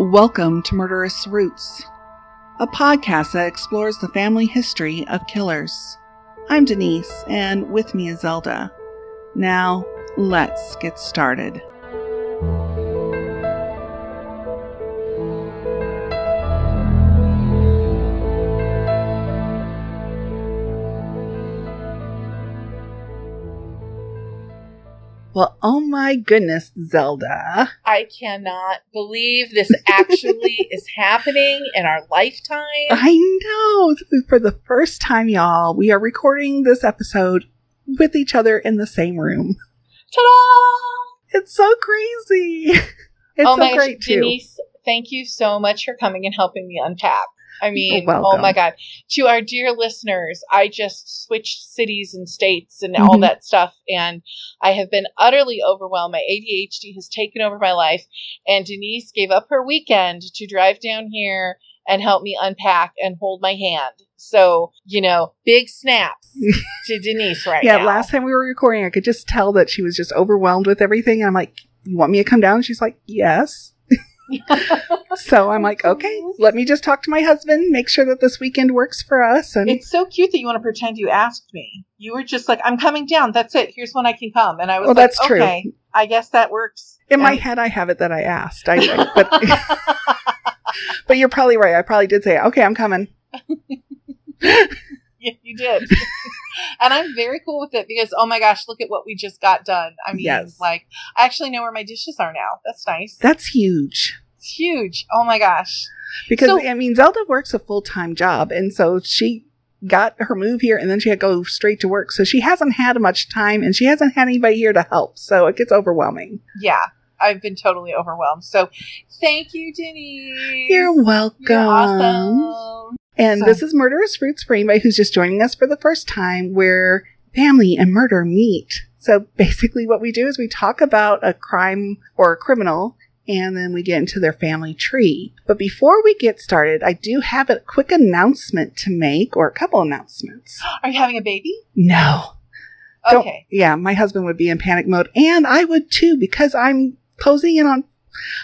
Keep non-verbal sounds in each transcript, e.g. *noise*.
Welcome to Murderous Roots, a podcast that explores the family history of killers. I'm Denise, and with me is Zelda. Now, let's get started. Oh my goodness, Zelda. I cannot believe this actually *laughs* is happening in our lifetime. I know. For the first time, y'all, we are recording this episode with each other in the same room. Ta-da! It's so crazy. *laughs* It's oh so my great gosh, too. Denise, thank you so much for coming and helping me unpack. I mean, oh my. God. To our dear listeners, I just switched cities and states and all Mhm. that stuff, and I have been utterly overwhelmed. My ADHD has taken over my life, and Denise gave up her weekend to drive down here and help me unpack and hold my hand. So, you know, big snaps *laughs* to Denise right yeah, now. last time we were recording, I could just tell that she was just overwhelmed with everything. And I'm like, You want me to come down? And she's like, Yes. So I'm like, Okay, let me just talk to my husband, make sure that this weekend works for us. And It's so cute that you want to pretend you asked me. You were just like, I'm coming down. That's it. Here's when I can come. And I was Well, like, that's true. okay, I guess that works. in my head, I have it that I asked. I, I- but, *laughs* but you're probably right. I probably did say, Okay, I'm coming. *laughs* Yeah, you did. And I'm very cool with it because, oh my gosh, look at what we just got done. I mean, Yes. like, I actually know where my dishes are now. That's nice. That's huge. It's huge. Oh my gosh. Because So- I mean, Zelda works a full time job, and so she got her move here, and then she had to go straight to work. So she hasn't had much time, and she hasn't had anybody here to help. So it gets overwhelming. Yeah, I've been totally overwhelmed. So thank you, Denise. You're welcome. You're awesome. And So- this is Murderous Roots for anybody who's just joining us for the first time, where family and murder meet. So basically, what we do is we talk about a crime or a criminal. And then we get into their family tree. But before we get started, I do have a quick announcement to make, or a couple announcements. *gasps* Are you having a baby? No. Don't- Okay. yeah, my husband would be in panic mode, and I would too because I'm closing in on.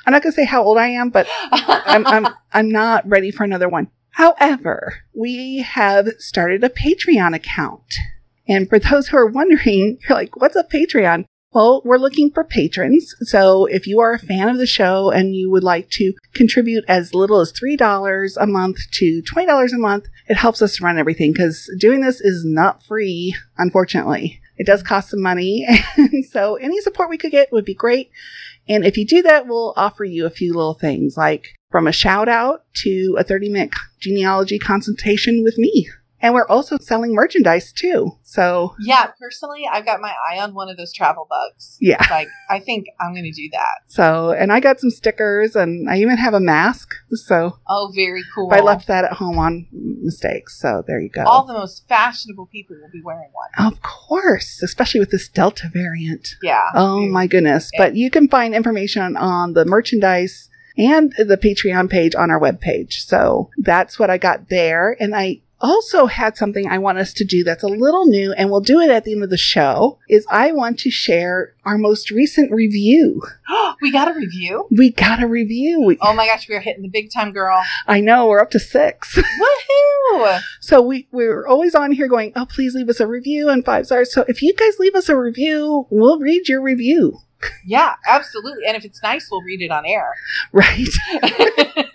I'm not gonna say how old I am, but *laughs* I'm I'm I'm not ready for another one. However, we have started a Patreon account, and for those who are wondering, *laughs* you're like, "What's a Patreon?" Well, we're looking for patrons. So if you are a fan of the show and you would like to contribute as little as $3 a month to $20 a month, it helps us run everything because doing this is not free, unfortunately. It does cost some money. And *laughs* so any support we could get would be great. And if you do that, we'll offer you a few little things like from a shout out to a 30 minute genealogy consultation with me. And we're also selling merchandise too. So yeah, personally, I've got my eye on one of those travel bugs. yeah. *laughs* Like, I think I'm going to do that. So, and I got some stickers and I even have a mask. So Oh, very cool. I left that at home on mistakes. So there you go. All the most fashionable people will be wearing one. of course, especially with this Delta variant. Yeah. Oh my goodness. But you can find information on the merchandise and the Patreon page on our webpage. So that's what I got there. And I also had something I want us to do that's a little new and we'll do it at the end of the show is I want to share our most recent review. *gasps* we got a review. We got a review. Oh my gosh, we are hitting the big time, girl. I know we're up to six. *laughs* Woohoo! So we we're always on here going, oh, please leave us a review and five stars. So if you guys leave us a review, we'll read your review, Yeah, absolutely. And if it's nice, we'll read it on air. right? *laughs*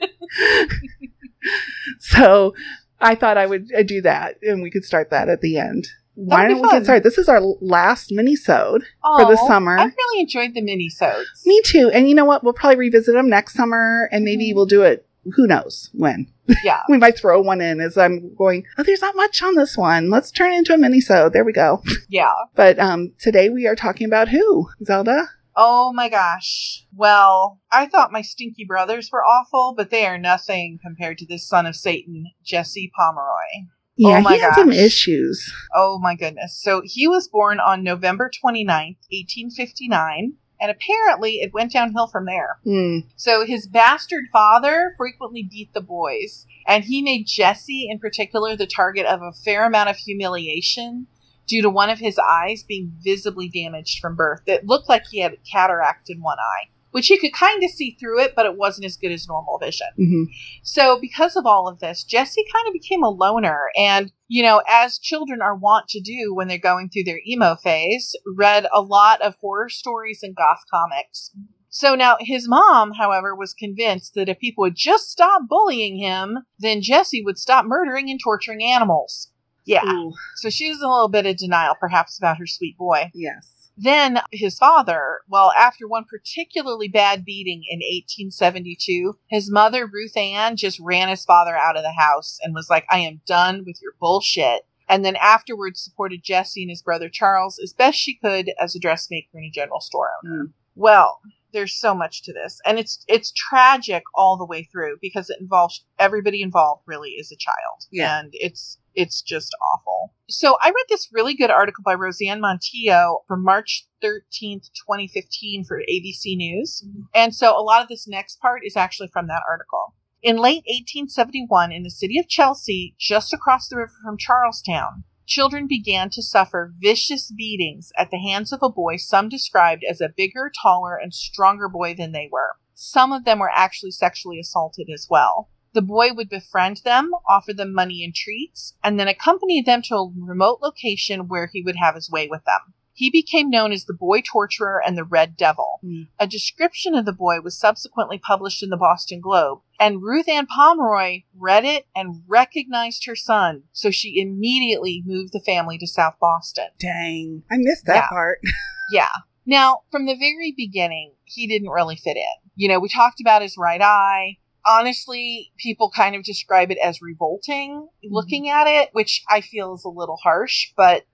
so I thought I would uh, do that, and we could start that at the end. Why That'd be don't we get started? This is our last mini-sode. Oh, the summer. I've really enjoyed the mini-sodes. Me too. And you know what? We'll probably revisit them next summer, and maybe Mhm. we'll do it. Who knows when? Yeah. *laughs* we might throw one in as I'm going. Oh, there's not much on this one. Let's turn it into a mini-sode. There we go. Yeah. But um, today we are talking about who? Zelda? Oh my gosh. Well, I thought my stinky brothers were awful, but they are nothing compared to this son of Satan, Jesse Pomeroy. Yeah, Oh my he had some issues. Oh my goodness. So he was born on November 29th, 1859, and apparently it went downhill from there. Hmm. So his bastard father frequently beat the boys, and he made Jesse in particular the target of a fair amount of humiliation due to one of his eyes being visibly damaged from birth. It looked like he had a cataract in one eye. which he could kind of see through it, but it wasn't as good as normal vision. hmm So, because of all of this, Jesse kind of became a loner. And, you know, as children are wont to do when they're going through their emo phase, read a lot of horror stories and goth comics. So now his mom, however, was convinced that if people would just stop bullying him, then Jesse would stop murdering and torturing animals. Yeah. Ooh, So she was in a little bit of denial, perhaps, about her sweet boy. yes. Then his father, well, after one particularly bad beating in 1872, his mother, Ruth Ann, just ran his father out of the house and was like, I am done with your bullshit. And then afterwards supported Jesse and his brother Charles as best she could as a dressmaker and a general store owner. Mm. Well, there's so much to this. And it's it's tragic all the way through because it involves everybody involved really is a child. Yeah. And it's it's just awful. So I read this really good article by Roseanne Montillo from March 13th, 2015 for ABC News. Mm-hmm. And so a lot of this next part is actually from that article. In late 1871, in the city of Chelsea, just across the river from Charlestown, children began to suffer vicious beatings at the hands of a boy some described as a bigger, taller, and stronger boy than they were. Some of them were actually sexually assaulted as well. The boy would befriend them, offer them money and treats, and then accompany them to a remote location where he would have his way with them. He became known as the Boy Torturer and the Red Devil. Mm. A description of the boy was subsequently published in the Boston Globe, and Ruth Ann Pomeroy read it and recognized her son, so she immediately moved the family to South Boston. Dang. I missed that Yeah. part. *laughs* Yeah. Now, from the very beginning, he didn't really fit in. You know, we talked about his right eye. Honestly, people kind of describe it as revolting looking at it, which I feel is a little harsh, but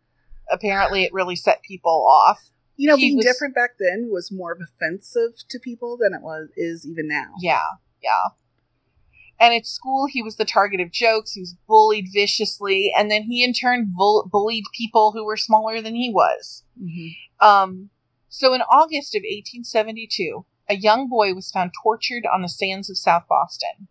apparently it really set people off. You know, He being was- different back then was more offensive to people than it was is even now. Yeah, yeah. And at school, he was the target of jokes. He was bullied viciously, and then he in turn bull- bullied people who were smaller than he was. hmm Um, so in August of 1872, a young boy was found tortured on the sands of South Boston.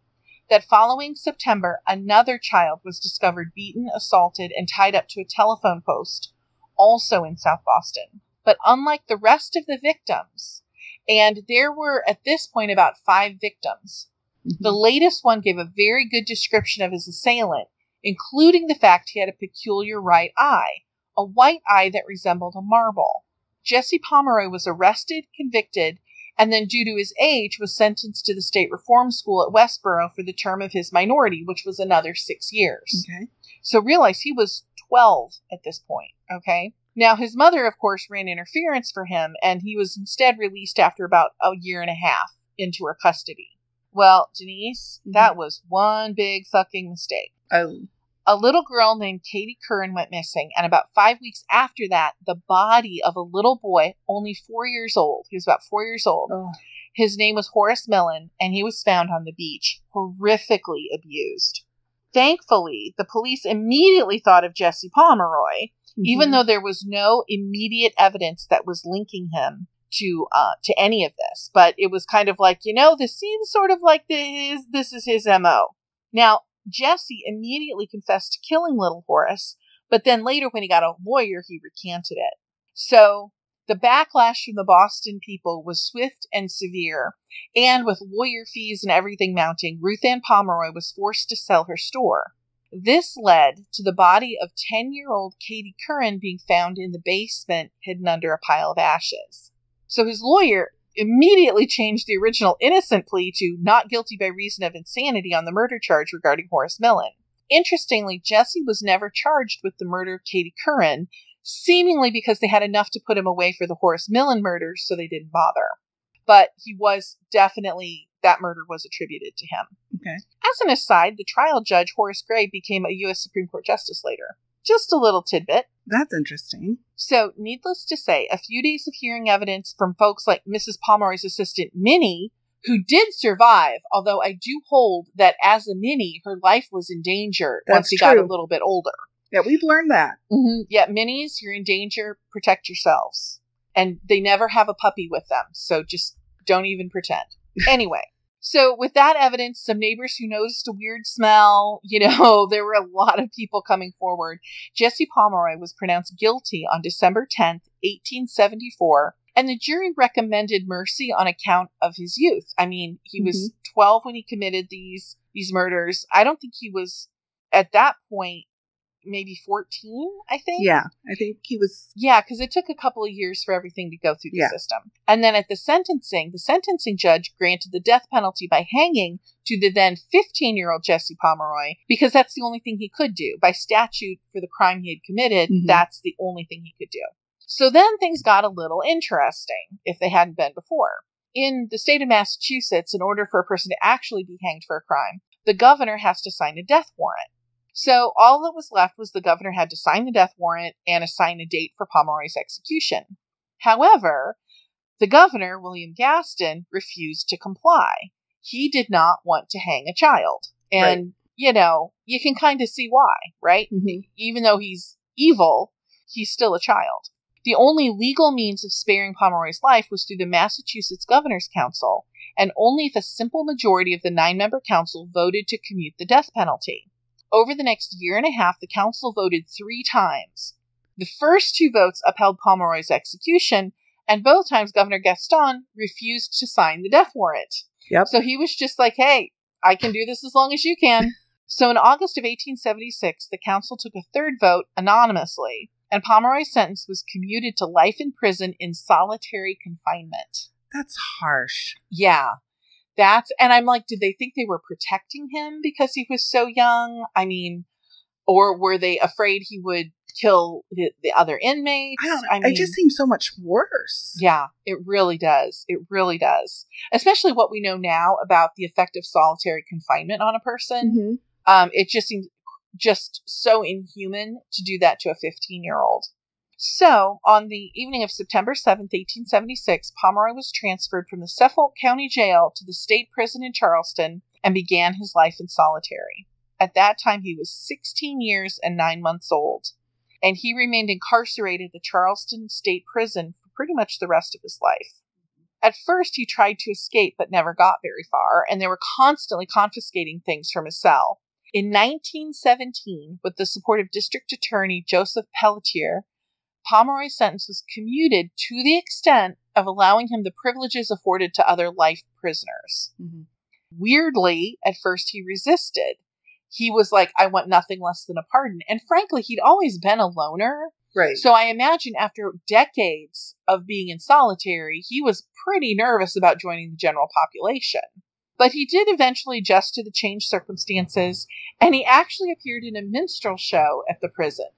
That following September, another child was discovered beaten, assaulted, and tied up to a telephone post, also in South Boston. But unlike the rest of the victims, and there were at this point about five victims, mm-hmm. the latest one gave a very good description of his assailant, including the fact he had a peculiar right eye, a white eye that resembled a marble. Jesse Pomeroy was arrested, convicted, and then, due to his age, was sentenced to the state reform school at Westboro for the term of his minority, which was another six years. Okay. So realize he was 12 at this point, okay? Now, his mother, of course, ran interference for him, and he was instead released after about a year and a half into her custody. Well, Denise, Mhm. that was one big fucking mistake. Oh, A little girl named Katie Curran went missing, and about five weeks after that, the body of a little boy, only four years old, he was about four years old, oh. his name was Horace Millen, and he was found on the beach, horrifically abused. Thankfully, the police immediately thought of Jesse Pomeroy, even Mhm. though there was no immediate evidence that was linking him to uh, to any of this. But it was kind of like, you know, this seems sort of like this this is his mo. Now Jesse immediately confessed to killing little Horace, but then later when he got a lawyer, he recanted it. So the backlash from the Boston people was swift and severe, and with lawyer fees and everything mounting, Ruth Ann Pomeroy was forced to sell her store. This led to the body of 10 year old Katie Curran being found in the basement hidden under a pile of ashes. So his lawyer immediately changed the original innocent plea to not guilty by reason of insanity on the murder charge regarding Horace Millen. Interestingly, Jesse was never charged with the murder of Katie Curran, seemingly because they had enough to put him away for the Horace Millen murders, so they didn't bother. But he was definitely, that murder was attributed to him. Okay. As an aside, the trial judge, Horace Gray, became a U.S. Supreme Court justice later. Just a little tidbit. That's interesting. So, needless to say, a few days of hearing evidence from folks like Mrs. Pomeroy's assistant, Minnie, who did survive, although I do hold that as a Minnie, her life was in danger once That's she got a little bit older. Yeah, we've learned that. Mm-hmm. Yeah, Minnies, you're in danger. Protect yourselves. And they never have a puppy with them, so just don't even pretend. Anyway, so with that evidence, some neighbors who noticed a weird smell, *laughs* you know, there were a lot of people coming forward. Jesse Pomeroy was pronounced guilty on December 10th, 1874, And the jury recommended mercy on account of his youth. I mean, he was mm-hmm. 12 when he committed these these murders. I don't think he was at that point maybe 14, I think. Yeah, I think he was. Yeah, because it took a couple of years for everything to go through the Yeah. system. And then at the sentencing, the sentencing judge granted the death penalty by hanging to the then 15 year old Jesse Pomeroy because that's the only thing he could do. By statute, for the crime he had committed, Mhm. that's the only thing he could do. So then things got a little interesting if they hadn't been before. In the state of Massachusetts, in order for a person to actually be hanged for a crime, the governor has to sign a death warrant. So all that was left was the governor had to sign the death warrant and assign a date for Pomeroy's execution. However, the governor, William Gaston, refused to comply. He did not want to hang a child. And, you know, you can kind of see why, right? Mhm. Even though he's evil, he's still a child. The only legal means of sparing Pomeroy's life was through the Massachusetts Governor's Council, and only if a simple majority of the nine member council voted to commute the death penalty. Over the next year and a half, the council voted three times. The first two votes upheld Pomeroy's execution, and both times Governor Gaston refused to sign the death warrant. Yep. So he was just like, hey, I can do this as long as you can. *laughs* So in August of 1876, the council took a third vote anonymously, and Pomeroy's sentence was commuted to life in prison in solitary confinement. That's harsh. Yeah. That's, and I'm like, did they think they were protecting him because he was so young? I mean, or were they afraid he would kill the, the other inmates? I don't. I mean, it just seems so much worse. yeah, it really does. It really does. Especially what we know now about the effect of solitary confinement on a person. Mhm. Um, it just seems just so inhuman to do that to a 15 year old. So, on the evening of September 7th, 1876, Pomeroy was transferred from the Suffolk County Jail to the state prison in Charlestown and began his life in solitary. At that time, he was 16 years and nine months old, and he remained incarcerated at the Charlestown State Prison for pretty much the rest of his life. At first, he tried to escape but never got very far, and they were constantly confiscating things from his cell. In 1917, with the support of District Attorney Joseph Pelletier, Pomeroy's sentence was commuted to the extent of allowing him the privileges afforded to other life prisoners. Mhm. Weirdly, at first he resisted. He was like, I want nothing less than a pardon. And frankly, he'd always been a loner. Right. So I imagine after decades of being in solitary, he was pretty nervous about joining the general population. But he did eventually adjust to the changed circumstances, and he actually appeared in a minstrel show at the prison.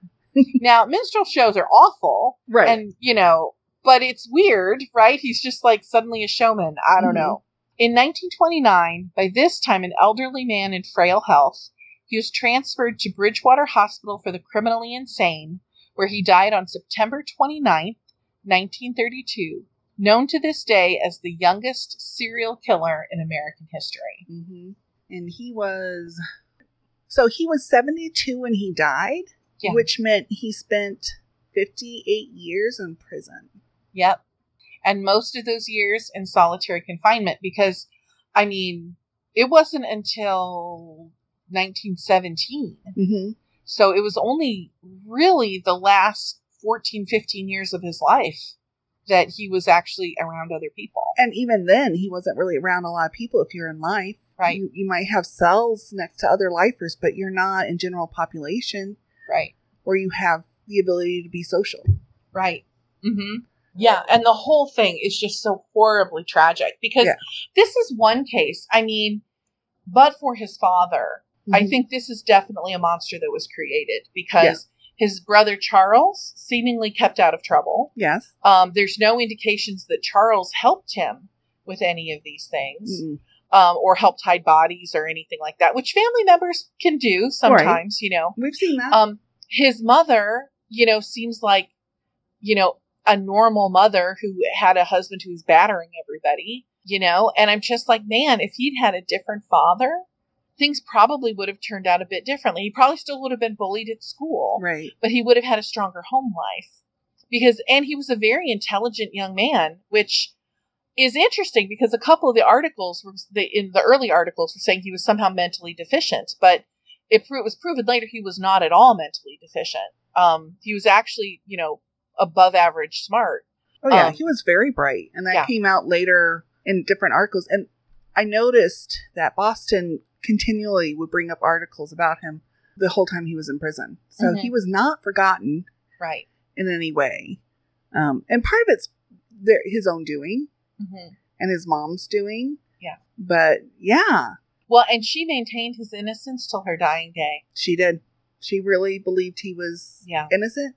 Now, minstrel shows are awful, right. and you know, but it's weird, right? He's just like suddenly a showman. I don't Mhm. know. In 1929, by this time an elderly man in frail health, he was transferred to Bridgewater Hospital for the Criminally Insane, where he died on September 29th, 1932, known to this day as the youngest serial killer in American history. hmm And he was. So he was 72 when he died, Yeah. which meant he spent 58 years in prison. Yep. And most of those years in solitary confinement because, I mean, it wasn't until 1917. hmm So it was only really the last 14, 15 years of his life that he was actually around other people. And even then, he wasn't really around a lot of people if you're in life. Right. You, you might have cells next to other lifers, but you're not in general population Right. where you have the ability to be social. Right. Mm-hmm. Yeah, and the whole thing is just so horribly tragic because Yeah. this is one case. I mean, but for his father, I Mhm. think this is definitely a monster that was created because Yeah. his brother Charles seemingly kept out of trouble. Yes. Um, there's no indications that Charles helped him with any of these things Mm-mm. Um, or helped hide bodies or anything like that, which family members can do sometimes, you know. We've seen that. Um, his mother, you know, seems like, you know, a normal mother who had a husband who was battering everybody, you know, and I'm just like, man, if he'd had a different father, things probably would have turned out a bit differently. He probably still would have been bullied at school, right. but he would have had a stronger home life because, and he was a very intelligent young man, which is interesting because a couple of the articles were the, in the early articles were saying he was somehow mentally deficient, but it, it was proven later he was not at all mentally deficient. Um, he was actually, you know, above average smart. Oh yeah, Um, he was very bright, and that yeah. came out later in different articles. And I noticed that Boston continually would bring up articles about him the whole time he was in prison. So Mhm. he was not forgotten Right. in any way. Um, and part of it's their, his own doing hmm and his mom's doing. Yeah. But yeah, Well, and she maintained his innocence till her dying day. she did. She really believed he was Yeah. innocent,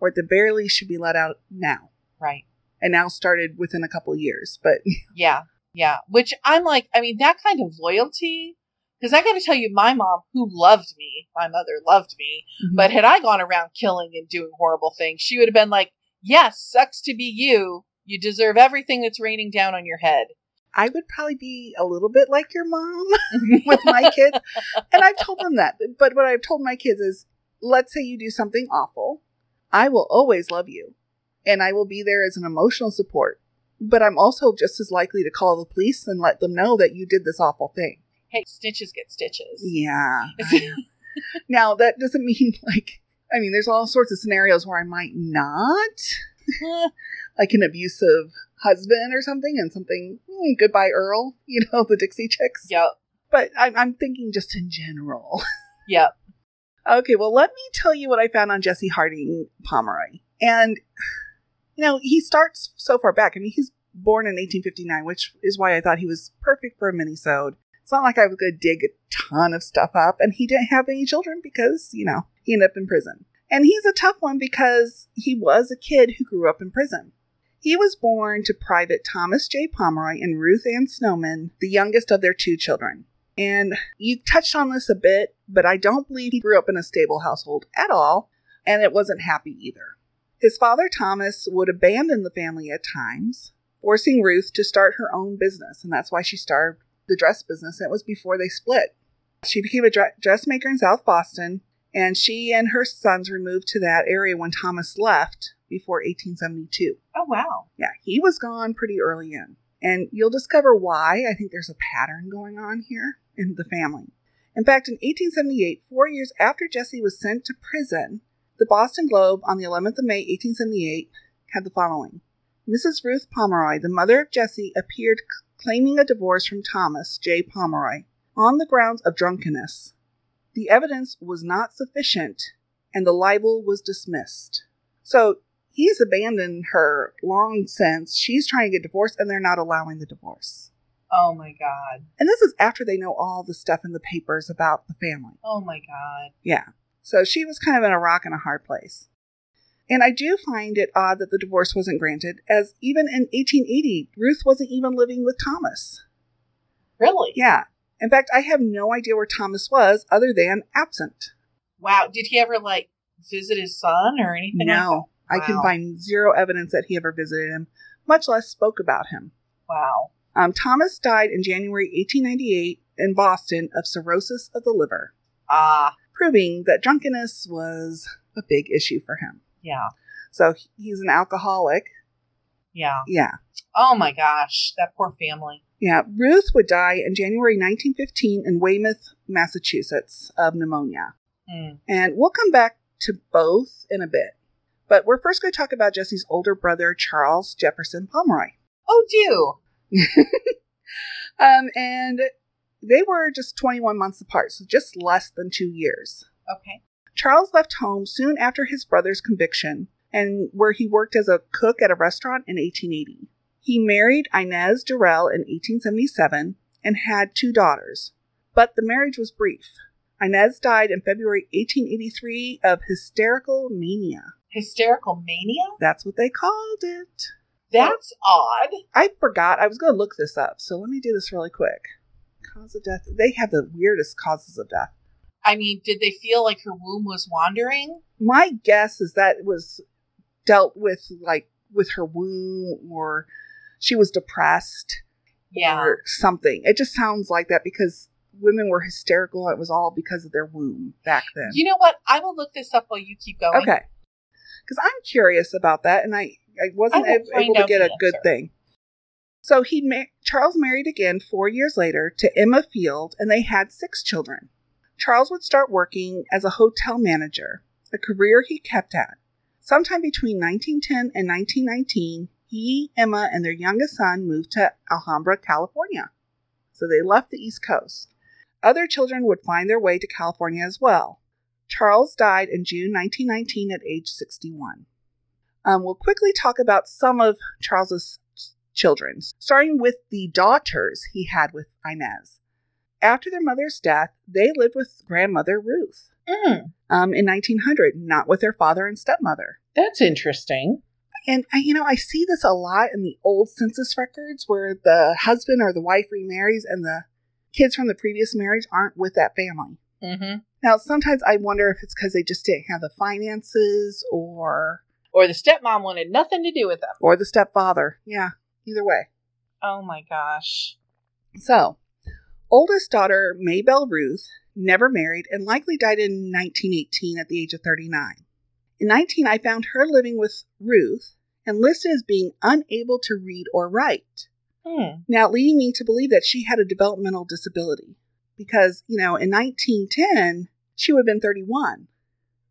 or at the least should be let out now. Right. And now started within a couple of years. But *laughs* Yeah. Yeah. Which I'm like, I mean, that kind of loyalty. Because I got to tell you, my mom, who loved me, my mother loved me, but had I gone around killing and doing horrible things, she would have been like, yes, sucks to be you. You deserve everything that's raining down on your head. I would probably be a little bit like your mom *laughs* with my kids. And I've told them that. But what I've told my kids is let's say you do something awful. I will always love you and I will be there as an emotional support. But I'm also just as likely to call the police and let them know that you did this awful thing. hey, stitches get stitches. Yeah. *laughs* now, that doesn't mean *laughs* like, I mean, there's all sorts of scenarios where I might not, *laughs* like an abusive husband or something, and something, hmm, goodbye, Earl, *laughs* you know, the Dixie Chicks. yep. But I'm, I'm thinking just in general. *laughs* Yep. okay, well, let me tell you what I found on Jesse Harding Pomeroy. And, you know, he starts so far back. I mean, he's born in 1859, which is why I thought he was perfect for a minisode. It's not like I was going to dig a ton of stuff up, and he didn't have any children because, you know, he ended up in prison. And he's a tough one because he was a kid who grew up in prison. He was born to Private Thomas J. Pomeroy and Ruth Ann Snowman, the youngest of their two children. And you touched on this a bit, but I don't believe he grew up in a stable household at all, and it wasn't happy either. His father, Thomas, would abandon the family at times, forcing Ruth to start her own business, and that's why she started the dress business. It was before they split. She became a dre- dressmaker in South Boston, and she and her sons removed to that area when Thomas left before 1872. Oh, wow. Yeah, he was gone pretty early in. And you'll discover why. I think there's a pattern going on here in the family. In fact, in 1878, four years after Jesse was sent to prison, the Boston Globe on the 11th of May, 1878, had the following Mrs. Ruth Pomeroy, the mother of Jesse, appeared claiming a divorce from Thomas J. Pomeroy on the grounds of drunkenness. The evidence was not sufficient, and the libel was dismissed. So he's abandoned her long since. She's trying to get divorced, and they're not allowing the divorce. Oh, my God. And this is after they know all the stuff in the papers about the family. Oh, my God. Yeah. So she was kind of in a rock and a hard place. And I do find it odd that the divorce wasn't granted, as even in 1880, Ruth wasn't even living with Thomas. Really? Yeah. In fact, I have no idea where Thomas was other than absent. Wow. Did he ever, like, visit his son or anything No, like I can find zero evidence that he ever visited him, much less spoke about him. Wow. Um, Thomas died in January 1898 in Boston of cirrhosis of the liver, Ah, proving that drunkenness was a big issue for him. yeah. So he's an alcoholic. Yeah. Yeah. Oh, my gosh. That poor family. Yeah. Ruth would die in January 1915 in Weymouth, Massachusetts, of pneumonia. Mm. And we'll come back to both in a bit. But we're first going to talk about Jesse's older brother, Charles Jefferson Pomeroy. Oh, do. *laughs* Um, and they were just 21 months apart, so just less than two years. Okay. Charles left home soon after his brother's conviction, and where he worked as a cook at a restaurant in 1880. He married Inez Durrell in 1877 and had two daughters, but the marriage was brief. Inez died in February 1883 of hysterical mania. Hysterical mania? That's what they called it. That's odd. I forgot. I was going to look this up, so let me do this really quick. Cause of death. They have the weirdest causes of death. I mean, did they feel like her womb was wandering? My guess is that it was dealt with like with her womb or she was depressed Yeah. or something. It just sounds like that because women were hysterical. It was all because of their womb back then. You know what? I will look this up while you keep going. Okay. Because I'm curious about that, and I, I wasn't I ab- able to get a good thing. So he ma- Charles married again four years later to Emma Field, and they had six children. Charles would start working as a hotel manager, a career he kept at. Sometime between 1910 and 1919, he, Emma, and their youngest son moved to Alhambra, California. So they left the East Coast. Other children would find their way to California as well. Charles died in June 1919 at age 61. Um, we'll quickly talk about some of Charles's children, starting with the daughters he had with Inez. After their mother's death, they lived with grandmother Ruth Mm, um, in 1900, not with their father and stepmother. that's interesting. And I, you know, I see this a lot in the old census records where the husband or the wife remarries and the kids from the previous marriage aren't with that family. hmm Now, sometimes I wonder if it's because they just didn't have the finances or Or the stepmom wanted nothing to do with them. or the stepfather. Yeah, either way. Oh my gosh. So, oldest daughter Maybelle Ruth never married and likely died in 1918 at the age of 39. In 19, I found her living with Ruth and listed as being unable to read or write. Hmm. Now, leading me to believe that she had a developmental disability because, you know, in 1910, she would have been 31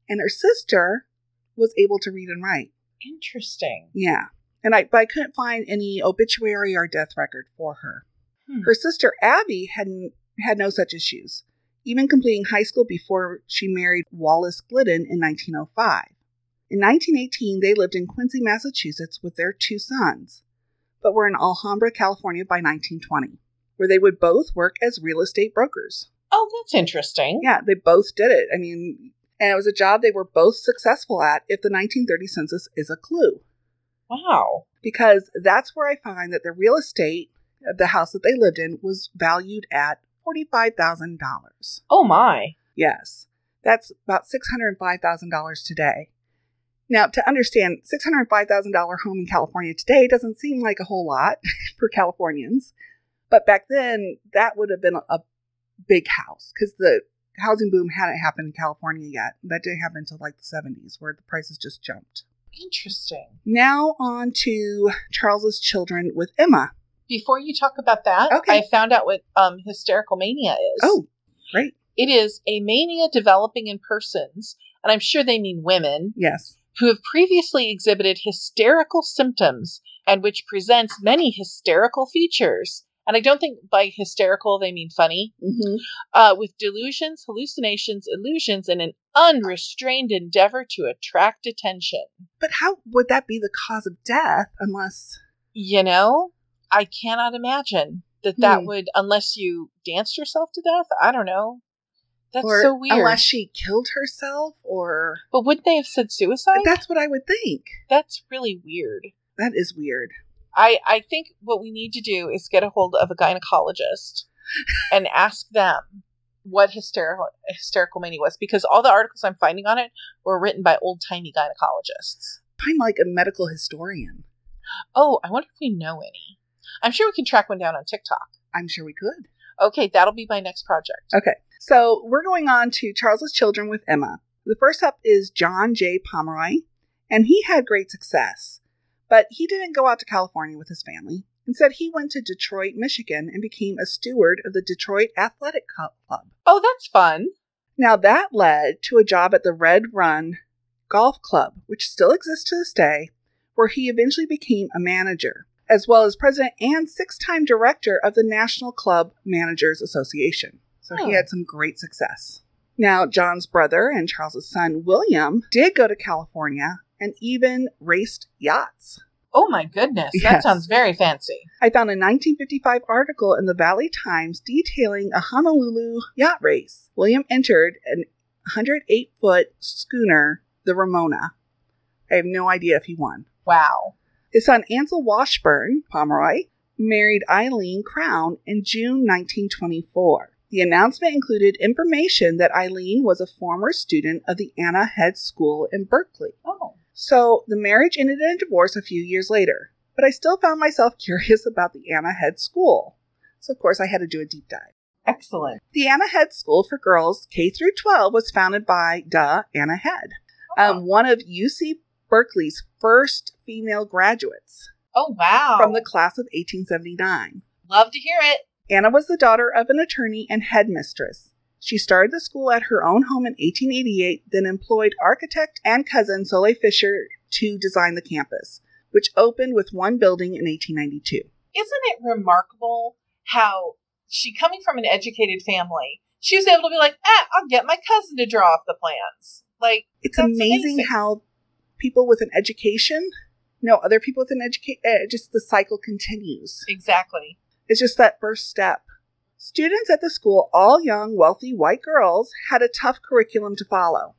and her sister was able to read and write. Interesting. Yeah. And I, but I couldn't find any obituary or death record for her. Hmm. Her sister Abby had had no such issues, even completing high school before she married Wallace Glidden in 1905. In 1918, they lived in Quincy, Massachusetts with their two sons, but were in Alhambra, California by 1920, where they would both work as real estate brokers. Oh, that's interesting. Yeah, they both did it. I mean, and it was a job they were both successful at if the 1930 census is a clue Wow. because that's where I find that the real estate of the house that they lived in was valued at $45,000. Oh my. Yes, that's about $605,000 today. Now, to understand, $605,000 home in California today doesn't seem like a whole lot *laughs* for Californians, but back then that would have been a, big house because the housing boom hadn't happened in California yet. That didn't happen until like the 70s where the prices just jumped. Interesting. Now on to Charles's children with Emma. Before you talk about that, Okay. I found out what um, hysterical mania is. Oh, great. It is a mania developing in persons, and I'm sure they mean women, Yes. Who have previously exhibited hysterical symptoms and which presents many hysterical features. And I don't think by hysterical they mean funny, hmm uh, with delusions, hallucinations, illusions, and an unrestrained endeavor to attract attention. But how would that be the cause of death unless. You know, I cannot imagine that that Hmm. would, unless you danced yourself to death. I don't know. That's or so weird. Unless she killed herself or. but wouldn't they have said suicide? That's what I would think. That's really weird. That is weird. I, I think what we need to do is get a hold of a gynecologist *laughs* and ask them what hysterical hysterical mania was because all the articles I'm finding on it were written by old timey gynecologists. I'm like a medical historian. Oh, I wonder if we know any. I'm sure we can track one down on TikTok. I'm sure we could. Okay, that'll be my next project. Okay. So we're going on to Charles's children with Emma. The first up is John J. Pomeroy, and he had great success. But he didn't go out to California with his family. Instead, he went to Detroit, Michigan, and became a steward of the Detroit Athletic Club. Oh, that's fun. Now, that led to a job at the Red Run Golf Club, which still exists to this day, where he eventually became a manager, as well as president and six time director of the National Club Managers Association. So he Oh. had some great success. Now, John's brother and Charles's son, William, did go to California and even raced yachts. Oh my goodness, that Yes. sounds very fancy. I found a 1955 article in the Valley Times detailing a Honolulu yacht race. William entered an 108 foot schooner, the Ramona. I have no idea if he won. Wow. His son Ansel Washburn Pomeroy married Eileen Crown in June 1924. The announcement included information that Eileen was a former student of the Anna Head School in Berkeley. Oh. So the marriage ended in a divorce a few years later, but I still found myself *laughs* curious about the Anna Head School. So of course I had to do a deep dive. Excellent. The Anna Head School for Girls K through 12 was founded by Duh Anna Head, um, one of UC Berkeley's first female graduates oh wow. from the class of 1879. Love to hear it. Anna was the daughter of an attorney and headmistress. She started the school at her own home in 1888, then employed architect and cousin Soulé Fisher to design the campus, which opened with one building in 1892. Isn't it remarkable how she, coming from an educated family, she was able to be like, ah, I'll get my cousin to draw up the plans. Like, It's amazing, amazing. how people with an education know other people with an education. Uh, just the cycle continues. exactly. It's just that first step. Students at the school, all young, wealthy white girls, had a tough curriculum to follow.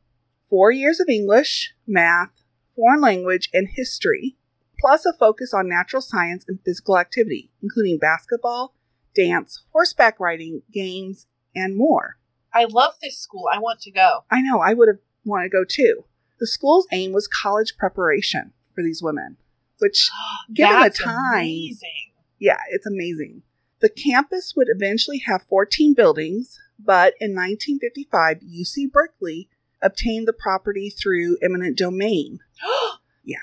Four years of English, math, foreign language, and history, plus a focus on natural science and physical activity, including basketball, dance, horseback riding, games, and more. I love this school. I want to go. I know, I would have wanted to go too. The school's aim was college preparation for these women, which *gasps* Given the That's time- amazing. Yeah, it's amazing. The campus would eventually have 14 buildings, but in 1955, UC Berkeley obtained the property through eminent domain, *gasps* yeah,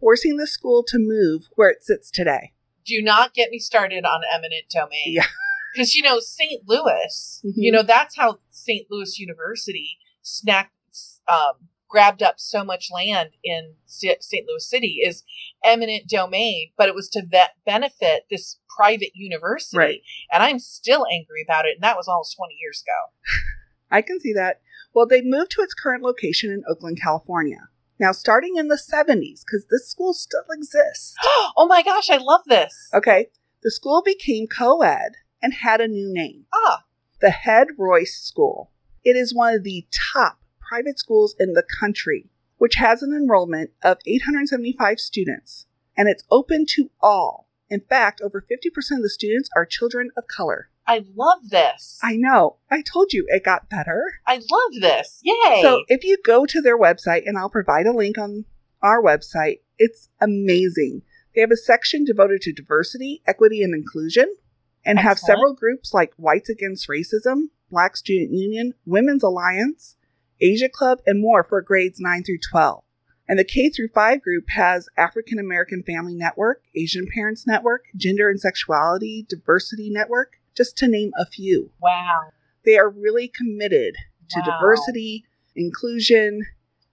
forcing the school to move where it sits today. Do not get me started on eminent domain. Yeah. *laughs* Because, you know, St. Louis, Mhm. you know, that's how St. Louis University snacked, um, grabbed up so much land in St. Louis City is eminent domain, but it was to vet- benefit this private university. Right. And I'm still angry about it. And that was almost 20 years ago. *laughs* I can see that. Well, they moved to its current location in Oakland, California. Now, starting in the 70s, because this school still exists. *gasps* oh my gosh, I love this. Okay, the school became co ed and had a new name. Ah, the Head Royce School. It is one of the top private schools in the country, which has an enrollment of 875 students, and it's open to all. In fact, over 50% of the students are children of color. I love this. I know. I told you it got better. I love this. Yay. So if you go to their website, and I'll provide a link on our website, it's amazing. They have a section devoted to diversity, equity, and inclusion, and have several groups like Whites Against Racism, Black Student Union, Women's Alliance, Asia Club, and more for grades 9 through 12. And the K through 5 group has African American Family Network, Asian Parents Network, Gender and Sexuality Diversity Network, just to name a few. wow. They are really committed to Wow. diversity, inclusion,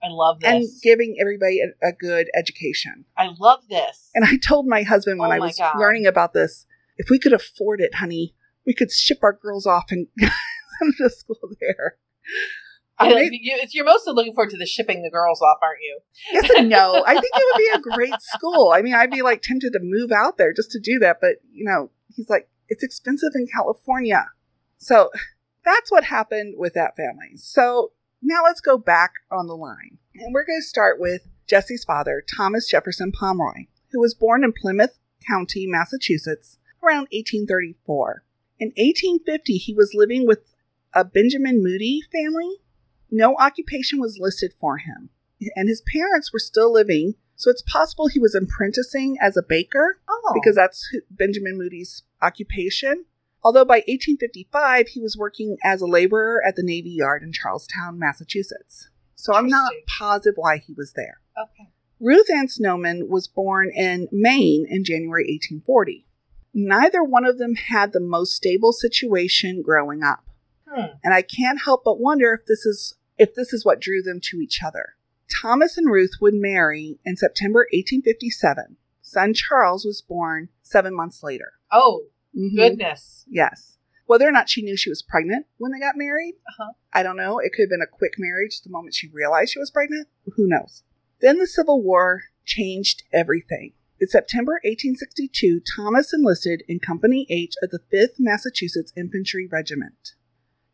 I love this. and giving everybody a, a good education. I love this. And I told my husband when Oh I was God. learning about this, if we could afford it, honey, we could ship our girls off and *laughs* send them to school there. I, you, you're mostly looking forward to the shipping the girls off, aren't you? Yes and no. I think it would be a *laughs* great school. I mean, I'd be like tempted to move out there just to do that, but you know, he's like, it's expensive in California. So that's what happened with that family. So now let's go back on the line. And we're going to start with Jesse's father, Thomas Jefferson Pomeroy, who was born in Plymouth County, Massachusetts, around 1834. In 1850, he was living with a Benjamin Moody family. No occupation was listed for him and his parents were still living, so it's possible he was apprenticing as a baker Oh. because that's Benjamin Moody's occupation. Although by 1855 he was working as a laborer at the Navy Yard in Charlestown, Massachusetts. So I'm not positive why he was there. Okay. Ruth Ann Snowman was born in Maine in January 1840. Neither one of them had the most stable situation growing up Hmm. and I can't help but wonder if this is if this is what drew them to each other. Thomas and Ruth would marry in September 1857. Son Charles was born seven months later. Oh, Mhm. goodness. Yes. Whether or not she knew she was pregnant when they got married, Uh-huh. I don't know. It could have been a quick marriage the moment she realized she was pregnant. Who knows? Then the Civil War changed everything. In September 1862, Thomas enlisted in Company H of the 5th Massachusetts Infantry Regiment.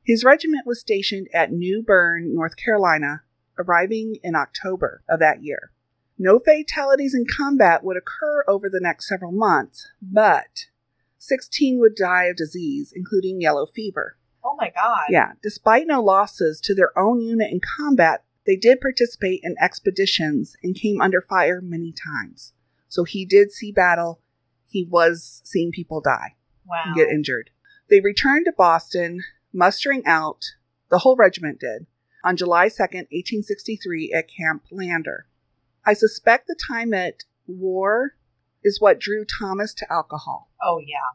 His regiment was stationed at New Bern, North Carolina, arriving in October of that year. No fatalities in combat would occur over the next several months, but 16 would die of disease, including yellow fever. Oh my God. Yeah, despite no losses to their own unit in combat, they did participate in expeditions and came under fire many times. So he did see battle. He was seeing people die Wow. and get injured. They returned to Boston, mustering out, the whole regiment did, on July 2nd, 1863, at Camp Lander. I suspect the time at war is what drew Thomas to alcohol oh yeah.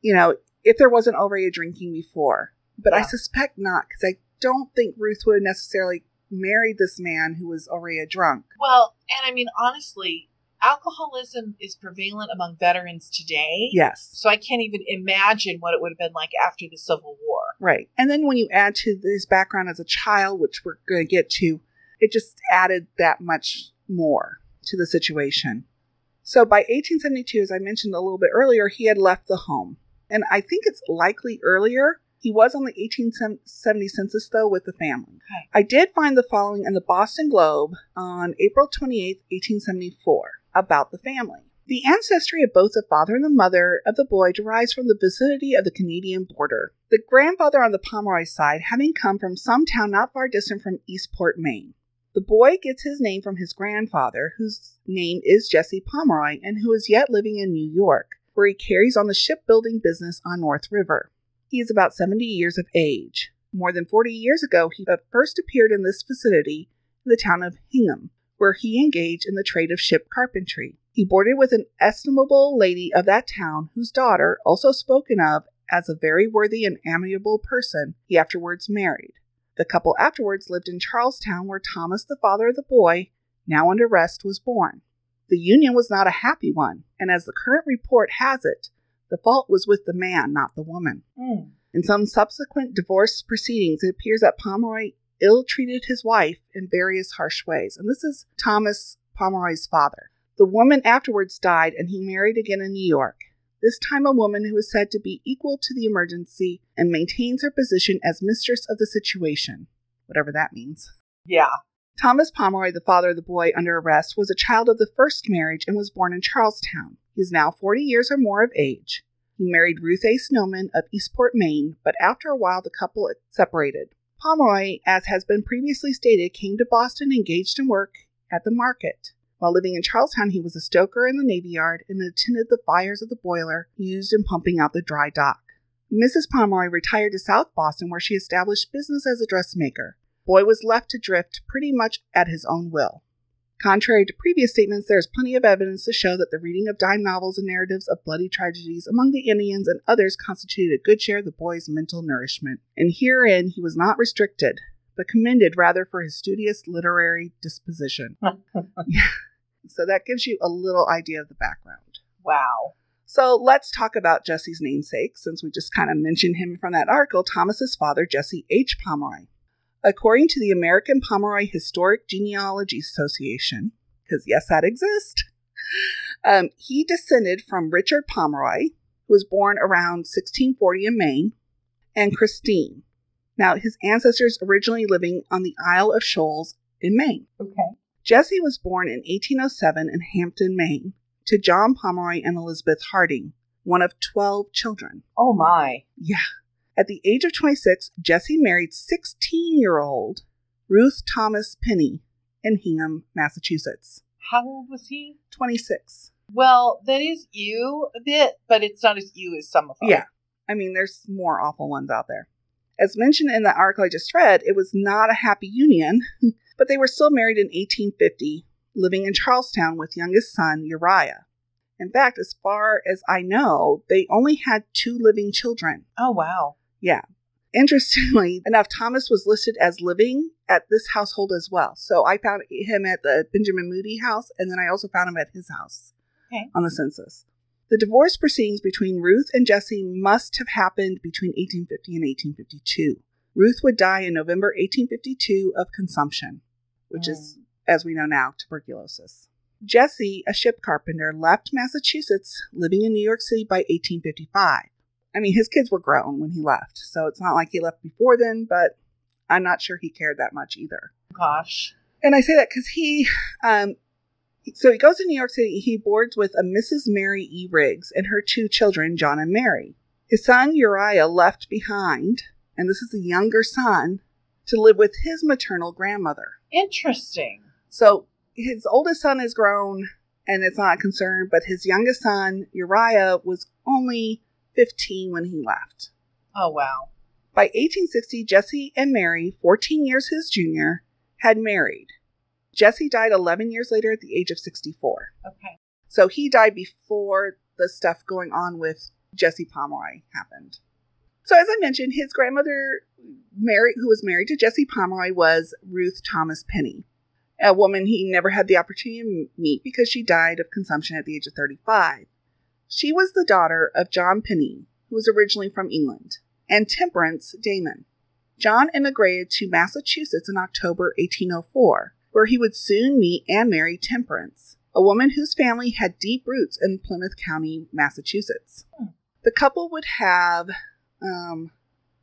you know, if there wasn't already drinking before. But I suspect not, because I don't think Ruth would have necessarily married this man who was already a drunk. Well, and I mean, honestly, alcoholism is prevalent among veterans today. Yes. So I can't even imagine what it would have been like after the Civil War. Right. And then when you add to his background as a child, which we're going to get to, it just added that much more to the situation. So by 1872, as I mentioned a little bit earlier, he had left the home. And I think it's likely earlier. He was on the 1870 census, though, with the family. Okay. I did find the following in the Boston Globe on April 28, 1874, about the family. The ancestry of both the father and the mother of the boy derives from the vicinity of the Canadian border. The grandfather on the Pomeroy side having come from some town not far distant from Eastport, Maine. The boy gets his name from his grandfather, whose name is Jesse Pomeroy and who is yet living in New York, where he carries on the shipbuilding business on North River. He is about 70 years of age. More than 40 years ago, he first appeared in this vicinity in the town of Hingham, where he engaged in the trade of ship carpentry. He boarded with an estimable lady of that town, whose daughter, also spoken of as a very worthy and amiable person, he afterwards married. The couple afterwards lived in Charlestown, where Thomas, the father of the boy, now under arrest, was born. The union was not a happy one, and as the current report has it, the fault was with the man, not the woman. Mm. In some subsequent divorce proceedings, it appears that Pomeroy ill treated his wife in various harsh ways, and this is Thomas Pomeroy's father. The woman afterwards died, and he married again in New York. This time, a woman who is said to be equal to the emergency and maintains her position as mistress of the situation, whatever that means. Yeah. Thomas Pomeroy, the father of the boy under arrest, was a child of the first marriage and was born in Charlestown. He is now 40 years or more of age. He married Ruth A. Snowman of Eastport, Maine, but after a while the couple separated. Pomeroy, as has been previously stated, came to Boston engaged in work at the market. While living in Charlestown, he was a stoker in the Navy Yard and attended the fires of the boiler used in pumping out the dry dock. Mrs. Pomeroy retired to South Boston, where she established business as a dressmaker. Boy was left to drift pretty much at his own will. Contrary to previous statements, there is plenty of evidence to show that the reading of dime novels and narratives of bloody tragedies among the Indians and others constituted a good share of the boy's mental nourishment, and herein he was not restricted, but commended rather for his studious literary disposition. *laughs* *laughs* So that gives you a little idea of the background. wow. So let's talk about Jesse's namesake, since we just kind of mentioned him from that article, Thomas's father, Jesse H. Pomeroy. According to the American Pomeroy Historic Genealogy Association, because yes, that exists, um, he descended from Richard Pomeroy, who was born around 1640 in Maine, and Christine. Now, his ancestors originally living on the Isle of Shoals in Maine. Okay. Jesse was born in 1807 in Hampton, Maine, to John Pomeroy and Elizabeth Harding, one of 12 children. Oh my. Yeah. At the age of 26, Jesse married 16 year old Ruth Thomas Penny in Hingham, Massachusetts. How old was he? 26. Well, that is you a bit, but it's not as you as some of them. Yeah. I mean, there's more awful ones out there. As mentioned in the article I just read, it was not a happy union, *laughs* but they were still married in 1850, living in Charlestown with youngest son Uriah. In fact, as far as I know, they only had two living children. Oh wow. Yeah. Interestingly *laughs* enough, Thomas was listed as living at this household as well. So I found him at the Benjamin Moody house, and then I also found him at his house Okay. on the census. The divorce proceedings between Ruth and Jesse must have happened between 1850 and 1852. Ruth would die in November 1852 of consumption, which is, mm. as we know now, tuberculosis. Jesse, a ship carpenter, left Massachusetts, living in New York City by 1855. I mean, his kids were grown when he left, so it's not like he left before then, but I'm not sure he cared that much either. Gosh. And I say that because he, um, so he goes to New York City. He boards with a Mrs. Mary E. Riggs and her two children, John and Mary. His son Uriah left behind, and this is the younger son, to live with his maternal grandmother. Interesting. So his oldest son is grown and it's not a concern, but his youngest son, Uriah, was only 15 when he left. Oh wow. By 1860, Jesse and Mary, 14 years his junior, had married. Jesse died 11 years later at the age of 64. Okay. So he died before the stuff going on with Jesse Pomeroy happened. So as I mentioned, his grandmother, Mary, who was married to Jesse Pomeroy, was Ruth Thomas Penny. a woman he never had the opportunity to meet because she died of consumption at the age of 35. She was the daughter of John Penny, who was originally from England, and Temperance Damon. John immigrated to Massachusetts in October 1804, where he would soon meet and marry Temperance, a woman whose family had deep roots in Plymouth County, Massachusetts. The couple would have um,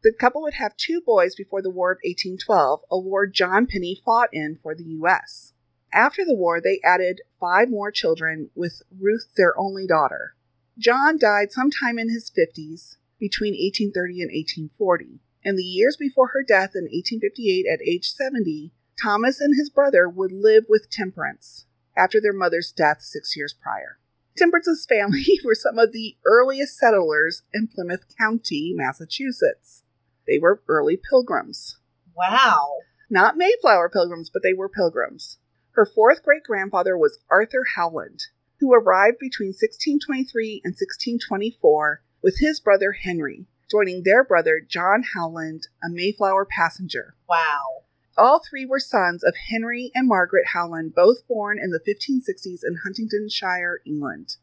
the couple would have two boys before the War of 1812, a war John Penny fought in for the U.S. After the war, they added five more children, with Ruth their only daughter. John died sometime in his 50s, between 1830 and 1840. In the years before her death in 1858 at age 70, Thomas and his brother would live with Temperance after their mother's death six years prior. Temperance's family *laughs* were some of the earliest settlers in Plymouth County, Massachusetts. They were early pilgrims. Wow. Not Mayflower pilgrims, but they were pilgrims. Her fourth great grandfather was Arthur Howland, who arrived between 1623 and 1624 with his brother Henry, joining their brother John Howland, a Mayflower passenger. Wow. All three were sons of Henry and Margaret Howland, both born in the 1560s in Huntingdonshire, England.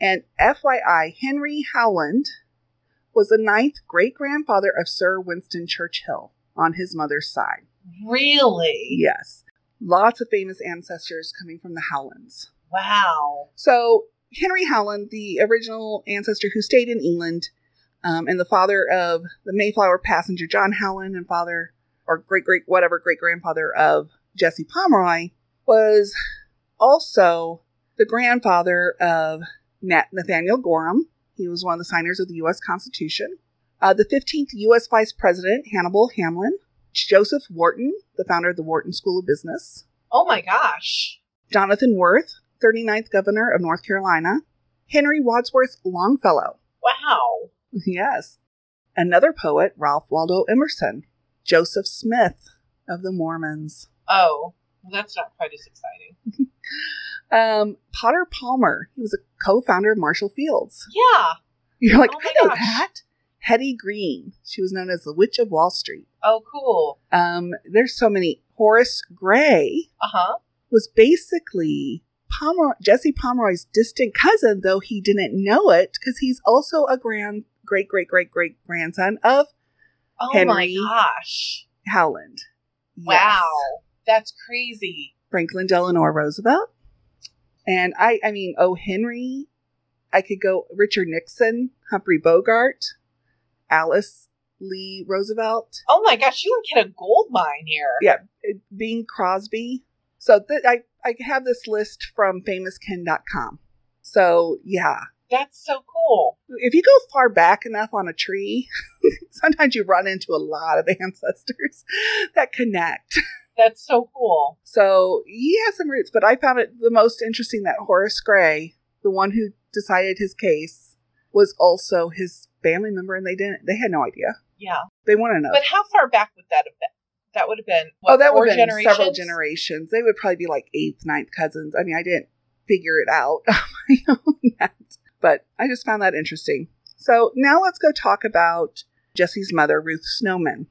And FYI, Henry Howland was the ninth great grandfather of Sir Winston Churchill on his mother's side. Really? Yes. Lots of famous ancestors coming from the Howlands. Wow. So, Henry Howland, the original ancestor who stayed in England, um, and the father of the Mayflower passenger John Howland, and father, or great great whatever great grandfather of Jesse Pomeroy, was also the grandfather of Nat- Nathaniel Gorham. He was one of the signers of the U.S. Constitution. Uh, the 15th U.S. Vice President, Hannibal Hamlin. Joseph Wharton, the founder of the Wharton School of Business. Oh my gosh. Jonathan Worth, 39th Governor of North Carolina. Henry Wadsworth Longfellow. Wow. Yes. Another poet, Ralph Waldo Emerson. Joseph Smith of the Mormons. Oh, well, that's not quite as exciting. *laughs* Um, Potter Palmer. He was a co-founder of Marshall Fields. Yeah. You're like, Oh I know gosh. that. Hetty Green. She was known as the Witch of Wall Street. Oh, cool. Um, there's so many. Horace Gray Uh huh. was basically Pomer- Jesse Pomeroy's distant cousin, though he didn't know it, because he's also a grand great great great great grandson of Oh Henry. my gosh. Howland. Yes. Wow. That's crazy. Franklin Delano Roosevelt. And I I mean, oh Henry, I could go Richard Nixon, Humphrey Bogart, Alice Lee Roosevelt, Oh my gosh, you like hit a gold mine here. Yeah. Bing Crosby. So th- I I have this list from famouskin.com. So yeah, That's so cool. if you go far back enough on a tree, *laughs* sometimes you run into a lot of ancestors *laughs* that connect. That's so cool. So he has some roots, but I found it the most interesting that Horace Gray, the one who decided his case, was also his family member, and they didn't. They had no idea. Yeah. They want to know. But how far back would that have been? That would have been what, oh, that would have been generations? several generations. They would probably be like eighth, ninth cousins. I mean, I didn't figure it out *laughs* on my own yet, but I just found that interesting. So now let's go talk about Jesse's mother, Ruth Snowman.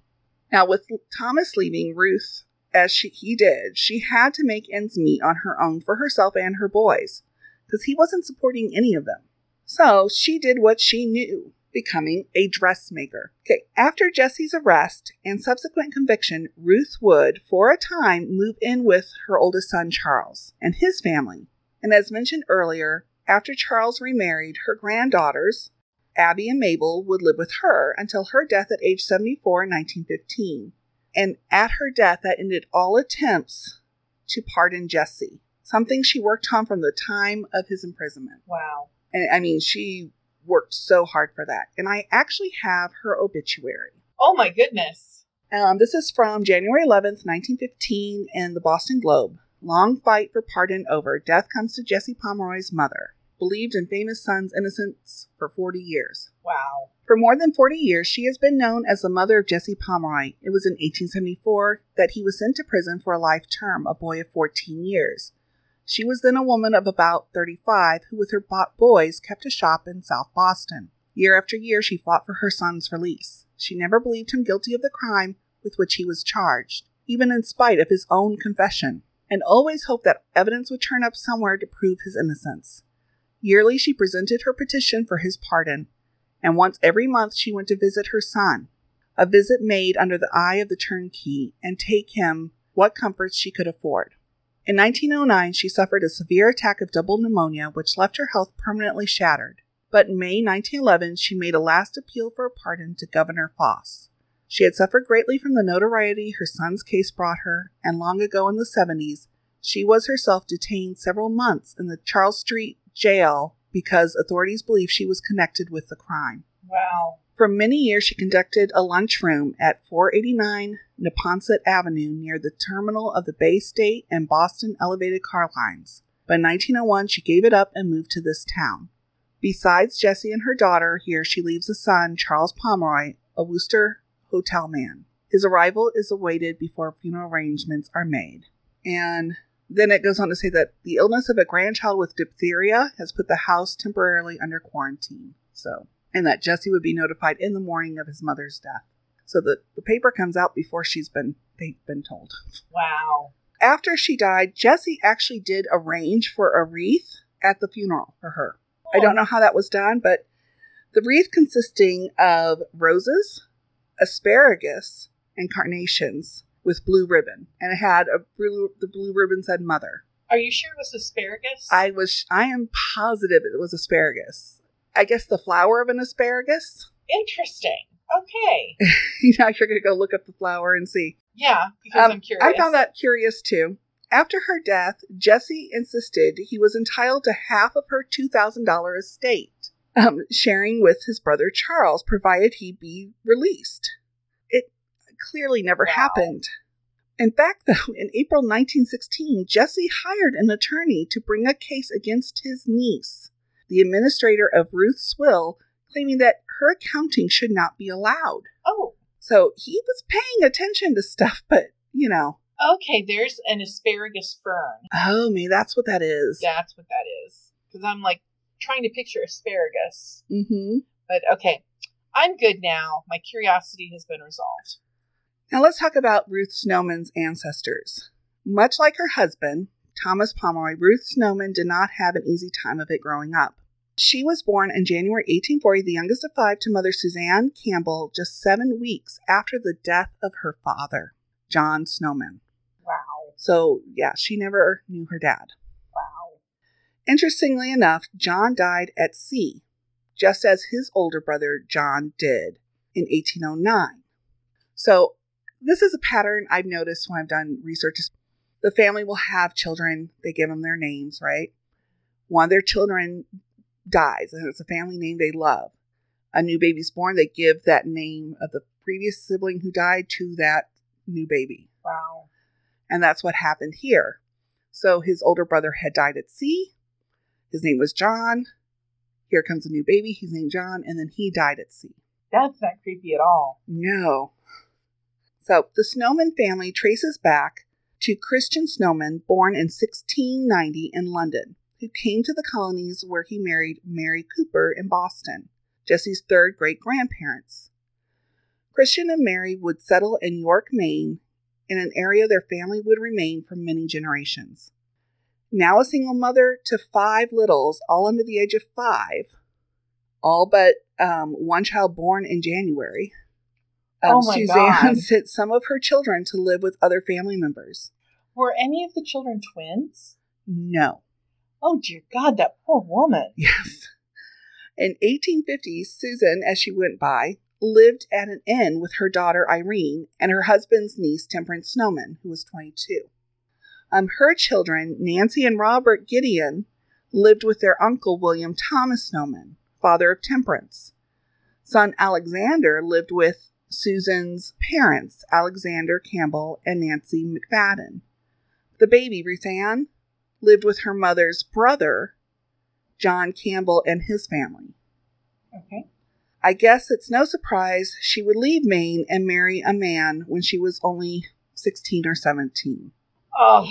Now, with Thomas leaving Ruth as she, he did, she had to make ends meet on her own for herself and her boys because he wasn't supporting any of them. So she did what she knew, becoming a dressmaker. Okay, after Jesse's arrest and subsequent conviction, Ruth would, for a time, move in with her oldest son Charles and his family. And as mentioned earlier, after Charles remarried, her granddaughters, Abby and Mabel, would live with her until her death at age 74 in 1915. And at her death, that ended all attempts to pardon Jesse, something she worked on from the time of his imprisonment. Wow. And I mean, she worked so hard for that. And I actually have her obituary. Oh my goodness. Um, this is from January 11th, 1915, in the Boston Globe. Long fight for pardon over. Death comes to Jesse Pomeroy's mother. Believed in famous son's innocence for 40 years. Wow. For more than 40 years, she has been known as the mother of Jesse Pomeroy. It was in 1874 that he was sent to prison for a life term, a boy of 14 years. She was then a woman of about 35 who, with her bo- boys, kept a shop in South Boston. Year after year, she fought for her son's release. She never believed him guilty of the crime with which he was charged, even in spite of his own confession. and always hoped that evidence would turn up somewhere to prove his innocence. Yearly, she presented her petition for his pardon, and once every month she went to visit her son, a visit made under the eye of the turnkey, and take him what comforts she could afford. In 1909, she suffered a severe attack of double pneumonia, which left her health permanently shattered. But in May 1911, she made a last appeal for a pardon to Governor Foss. She had suffered greatly from the notoriety her son's case brought her, and long ago in the 70s, she was herself detained several months in the Charles Street jail because authorities believed she was connected with the crime. Wow. For many years, she conducted a lunchroom at 489 Neponset Avenue near the terminal of the Bay State and Boston elevated car lines. By 1901, she gave it up and moved to this town. Besides Jessie and her daughter, here she leaves a son, Charles Pomeroy, a Worcester hotel man. His arrival is awaited before funeral arrangements are made. And then it goes on to say that the illness of a grandchild with diphtheria has put the house temporarily under quarantine. So, and that Jesse would be notified in the morning of his mother's death. So the, the paper comes out before she's been they've been told. Wow. After she died, Jesse actually did arrange for a wreath at the funeral for her. I don't know how that was done, but the wreath consisting of roses, asparagus, and carnations with blue ribbon, and it had a blue, the blue ribbon said "mother." Are you sure it was asparagus? I was I am positive it was asparagus. I guess the flower of an asparagus. Interesting. Okay. *laughs* you know, you're gonna go look up the flower and see. Yeah, because Um, I'm curious. I found that curious too. After her death, Jesse insisted he was entitled to half of her $2,000 estate, um, sharing with his brother Charles, provided he be released. It clearly never Wow. happened. In fact, though, in April 1916, Jesse hired an attorney to bring a case against his niece, the administrator of Ruth's will, claiming that her accounting should not be allowed. Oh, So he was paying attention to stuff, but you know, okay. There's an asparagus fern. oh, me, that's what that is. That's what that is. Because I'm like trying to picture asparagus. Mm-hmm. But okay, I'm good now. My curiosity has been resolved. Now let's talk about Ruth Snowman's ancestors. Much like her husband, Thomas Pomeroy, Ruth Snowman did not have an easy time of it growing up. She was born in January 1840, the youngest of five, to mother Suzanne Campbell, just seven weeks after the death of her father, John Snowman. Wow. So, yeah, she never knew her dad. Wow. Interestingly enough, John died at sea, just as his older brother John did in 1809. So, this is a pattern I've noticed when I've done research. The family will have children, they give them their names, right? One of their children dies, and it's a family name they love. A new baby's born, they give that name of the previous sibling who died to that new baby. Wow. And that's what happened here. So his older brother had died at sea. His name was John. Here comes a new baby. He's named John. And then he died at sea. That's not creepy at all. No. So the Snowman family traces back to Christian Snowman, born in 1690 in London, who came to the colonies where he married Mary Cooper in Boston, Jesse's third great grandparents. Christian and Mary would settle in York, Maine, in an area their family would remain for many generations. Now a single mother to five littles, all under the age of five, all but um, one child born in January. Um, Oh Suzanne God. *laughs* sent some of her children to live with other family members. Were any of the children twins? No. Oh dear God, that poor woman. Yes. In 1850, Susan, as she went by, lived at an inn with her daughter Irene and her husband's niece Temperance Snowman, who was 22. Um, her children, Nancy and Robert Gideon, lived with their uncle William Thomas Snowman, father of Temperance. Son Alexander lived with Susan's parents, Alexander Campbell and Nancy McFadden. The baby, Ruth Ann, lived with her mother's brother, John Campbell, and his family. Okay. I guess it's no surprise she would leave Maine and marry a man when she was only 16 or 17. Oh,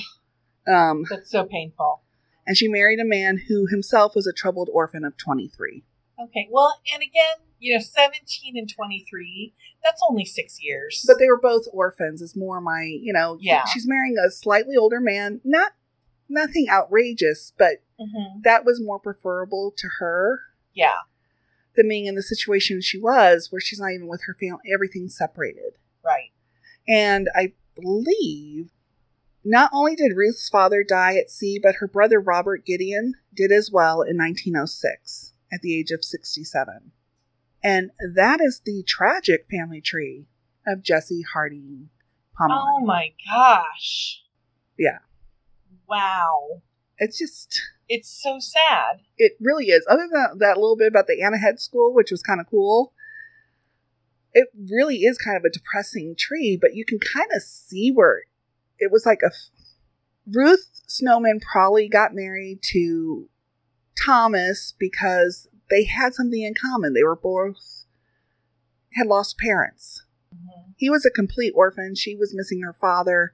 Um, that's so painful. and she married a man who himself was a troubled orphan of 23. Okay. Well, and again, you know, 17 and 23, that's only six years. But they were both orphans. Is more my, you know, Yeah. She's marrying a slightly older man. Not nothing outrageous, but Mhm. that was more preferable to her Yeah, than being in the situation she was, where she's not even with her family. Everything's separated. right. And I believe not only did Ruth's father die at sea, but her brother Robert Gideon did as well in 1906 at the age of 67. And that is the tragic family tree of Jesse Harding Pomeroy. Oh my gosh. Yeah. Wow. It's just, It's so sad. it really is. Other than that little bit about the Anna Head School, which was kind of cool, it really is kind of a depressing tree, but you can kind of see where it was like a. Ruth Snowman probably got married to Thomas because they had something in common. They were both had lost parents. Mhm. He was a complete orphan. She was missing her father.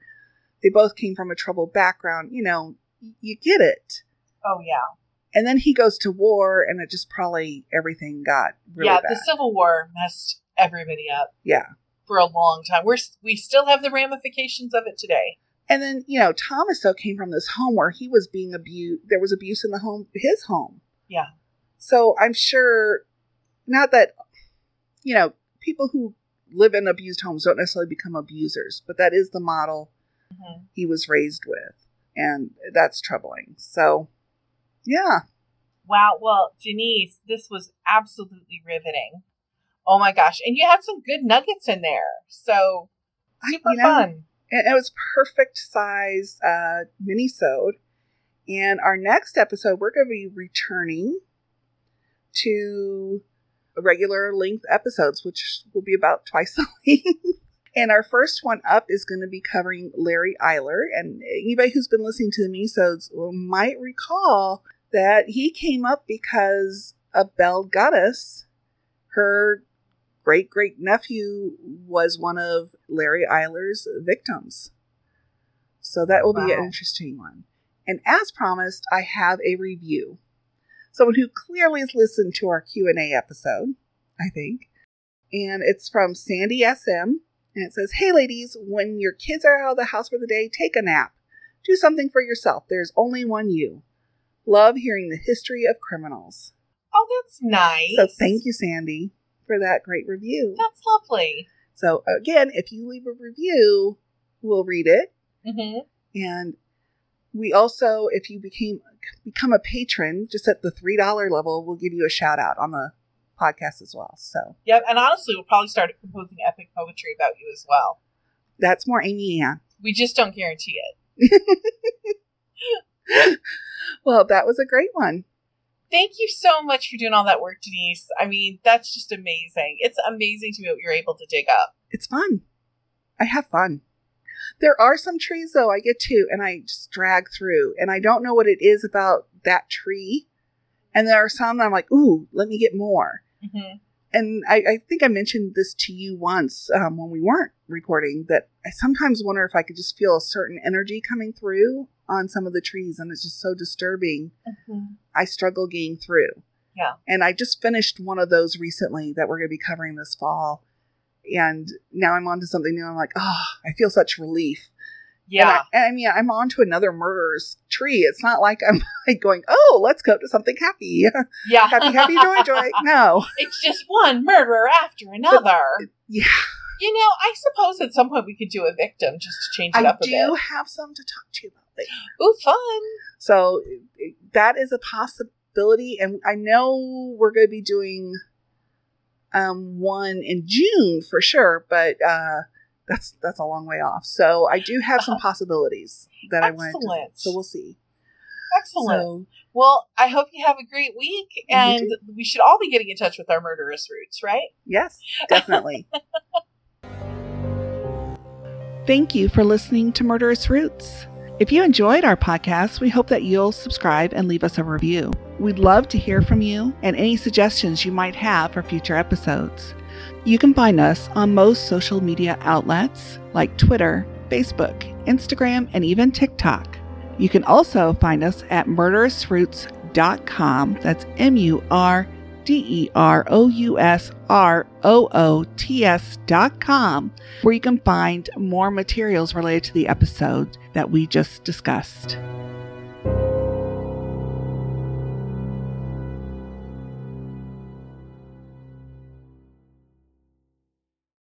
They both came from a troubled background. You know, you get it. Oh, yeah. And then he goes to war, and it just probably everything got really yeah, bad. the Civil War messed everybody up yeah. for a long time. We're we still have the ramifications of it today. And then, you know, Thomas, though, came from this home where he was being abused. There was abuse in the home, his home. Yeah. So I'm sure, not that, you know, people who live in abused homes don't necessarily become abusers, but that is the model Mhm. he was raised with. And that's troubling. So, yeah. Wow. Well, Denise, this was absolutely riveting. Oh my gosh. And you had some good nuggets in there. So I- super you know, fun. And it was perfect size uh, mini-sode. And our next episode, we're going to be returning to regular length episodes, which will be about *laughs* twice a week. and our first one up is going to be covering Larry Eyler. And anybody who's been listening to the mini-sodes might recall that he came up because of Belle Gunness. Her great great nephew was one of Larry Eyler's victims. So that will be an interesting one. And as promised, I have a review. Someone who clearly has listened to our Q&A episode, I think. And it's from Sandy SM. And it says, Hey ladies, when your kids are out of the house for the day, take a nap. Do something for yourself. There's only one you. Love hearing the history of criminals. Oh, that's nice. So thank you, Sandy, for that great review. That's lovely. So again, if you leave a review, we'll read it. hmm And we also, if you became become a patron, just at the three dollar level, we'll give you a shout out on the podcast as well. So Yep. And honestly, we'll probably start composing epic poetry about you as well. that's more Amy Ann. We just don't guarantee it. *laughs* Well, that was a great one. Thank you so much for doing all that work, Denise. I mean, that's just amazing. It's amazing to me what you're able to dig up. It's fun. I have fun. There are some trees though I get to and I just drag through and I don't know what it is about that tree. And there are some that I'm like, ooh, let me get more. hmm and I, I think I mentioned this to you once um, when we weren't recording that I sometimes wonder if I could just feel a certain energy coming through on some of the trees, and it's just so disturbing. I struggle getting through. Yeah. And I just finished one of those recently that we're going to be covering this fall. And now I'm on to something new. I'm like, oh, I feel such relief. And Yeah. I, and I mean, I'm on to another murderer's tree. It's not like I'm *laughs* like going, oh, let's go to something happy. yeah. *laughs* happy, happy, joy, joy. *laughs* No. it's just one murderer after another. Yeah. You know, I suppose at some point we could do a victim just to change it I up a bit. I do have some to talk to you about later. Ooh, fun. So that is a possibility, and I know we're going to be doing um, one in June for sure, but uh, that's that's a long way off. So I do have some possibilities that I wanted to. Excellent. So we'll see. Excellent. So well, I hope you have a great week, and we should all be getting in touch with our murderous roots, right? yes, definitely. *laughs* Thank you for listening to Murderous Roots. If you enjoyed our podcast, we hope that you'll subscribe and leave us a review. We'd love to hear from you and any suggestions you might have for future episodes. You can find us on most social media outlets like Twitter, Facebook, Instagram, and even TikTok. You can also find us at murderousroots.com. That's M U R D E R O U S R O O T S dot com, where you can find more materials related to the episode that we just discussed.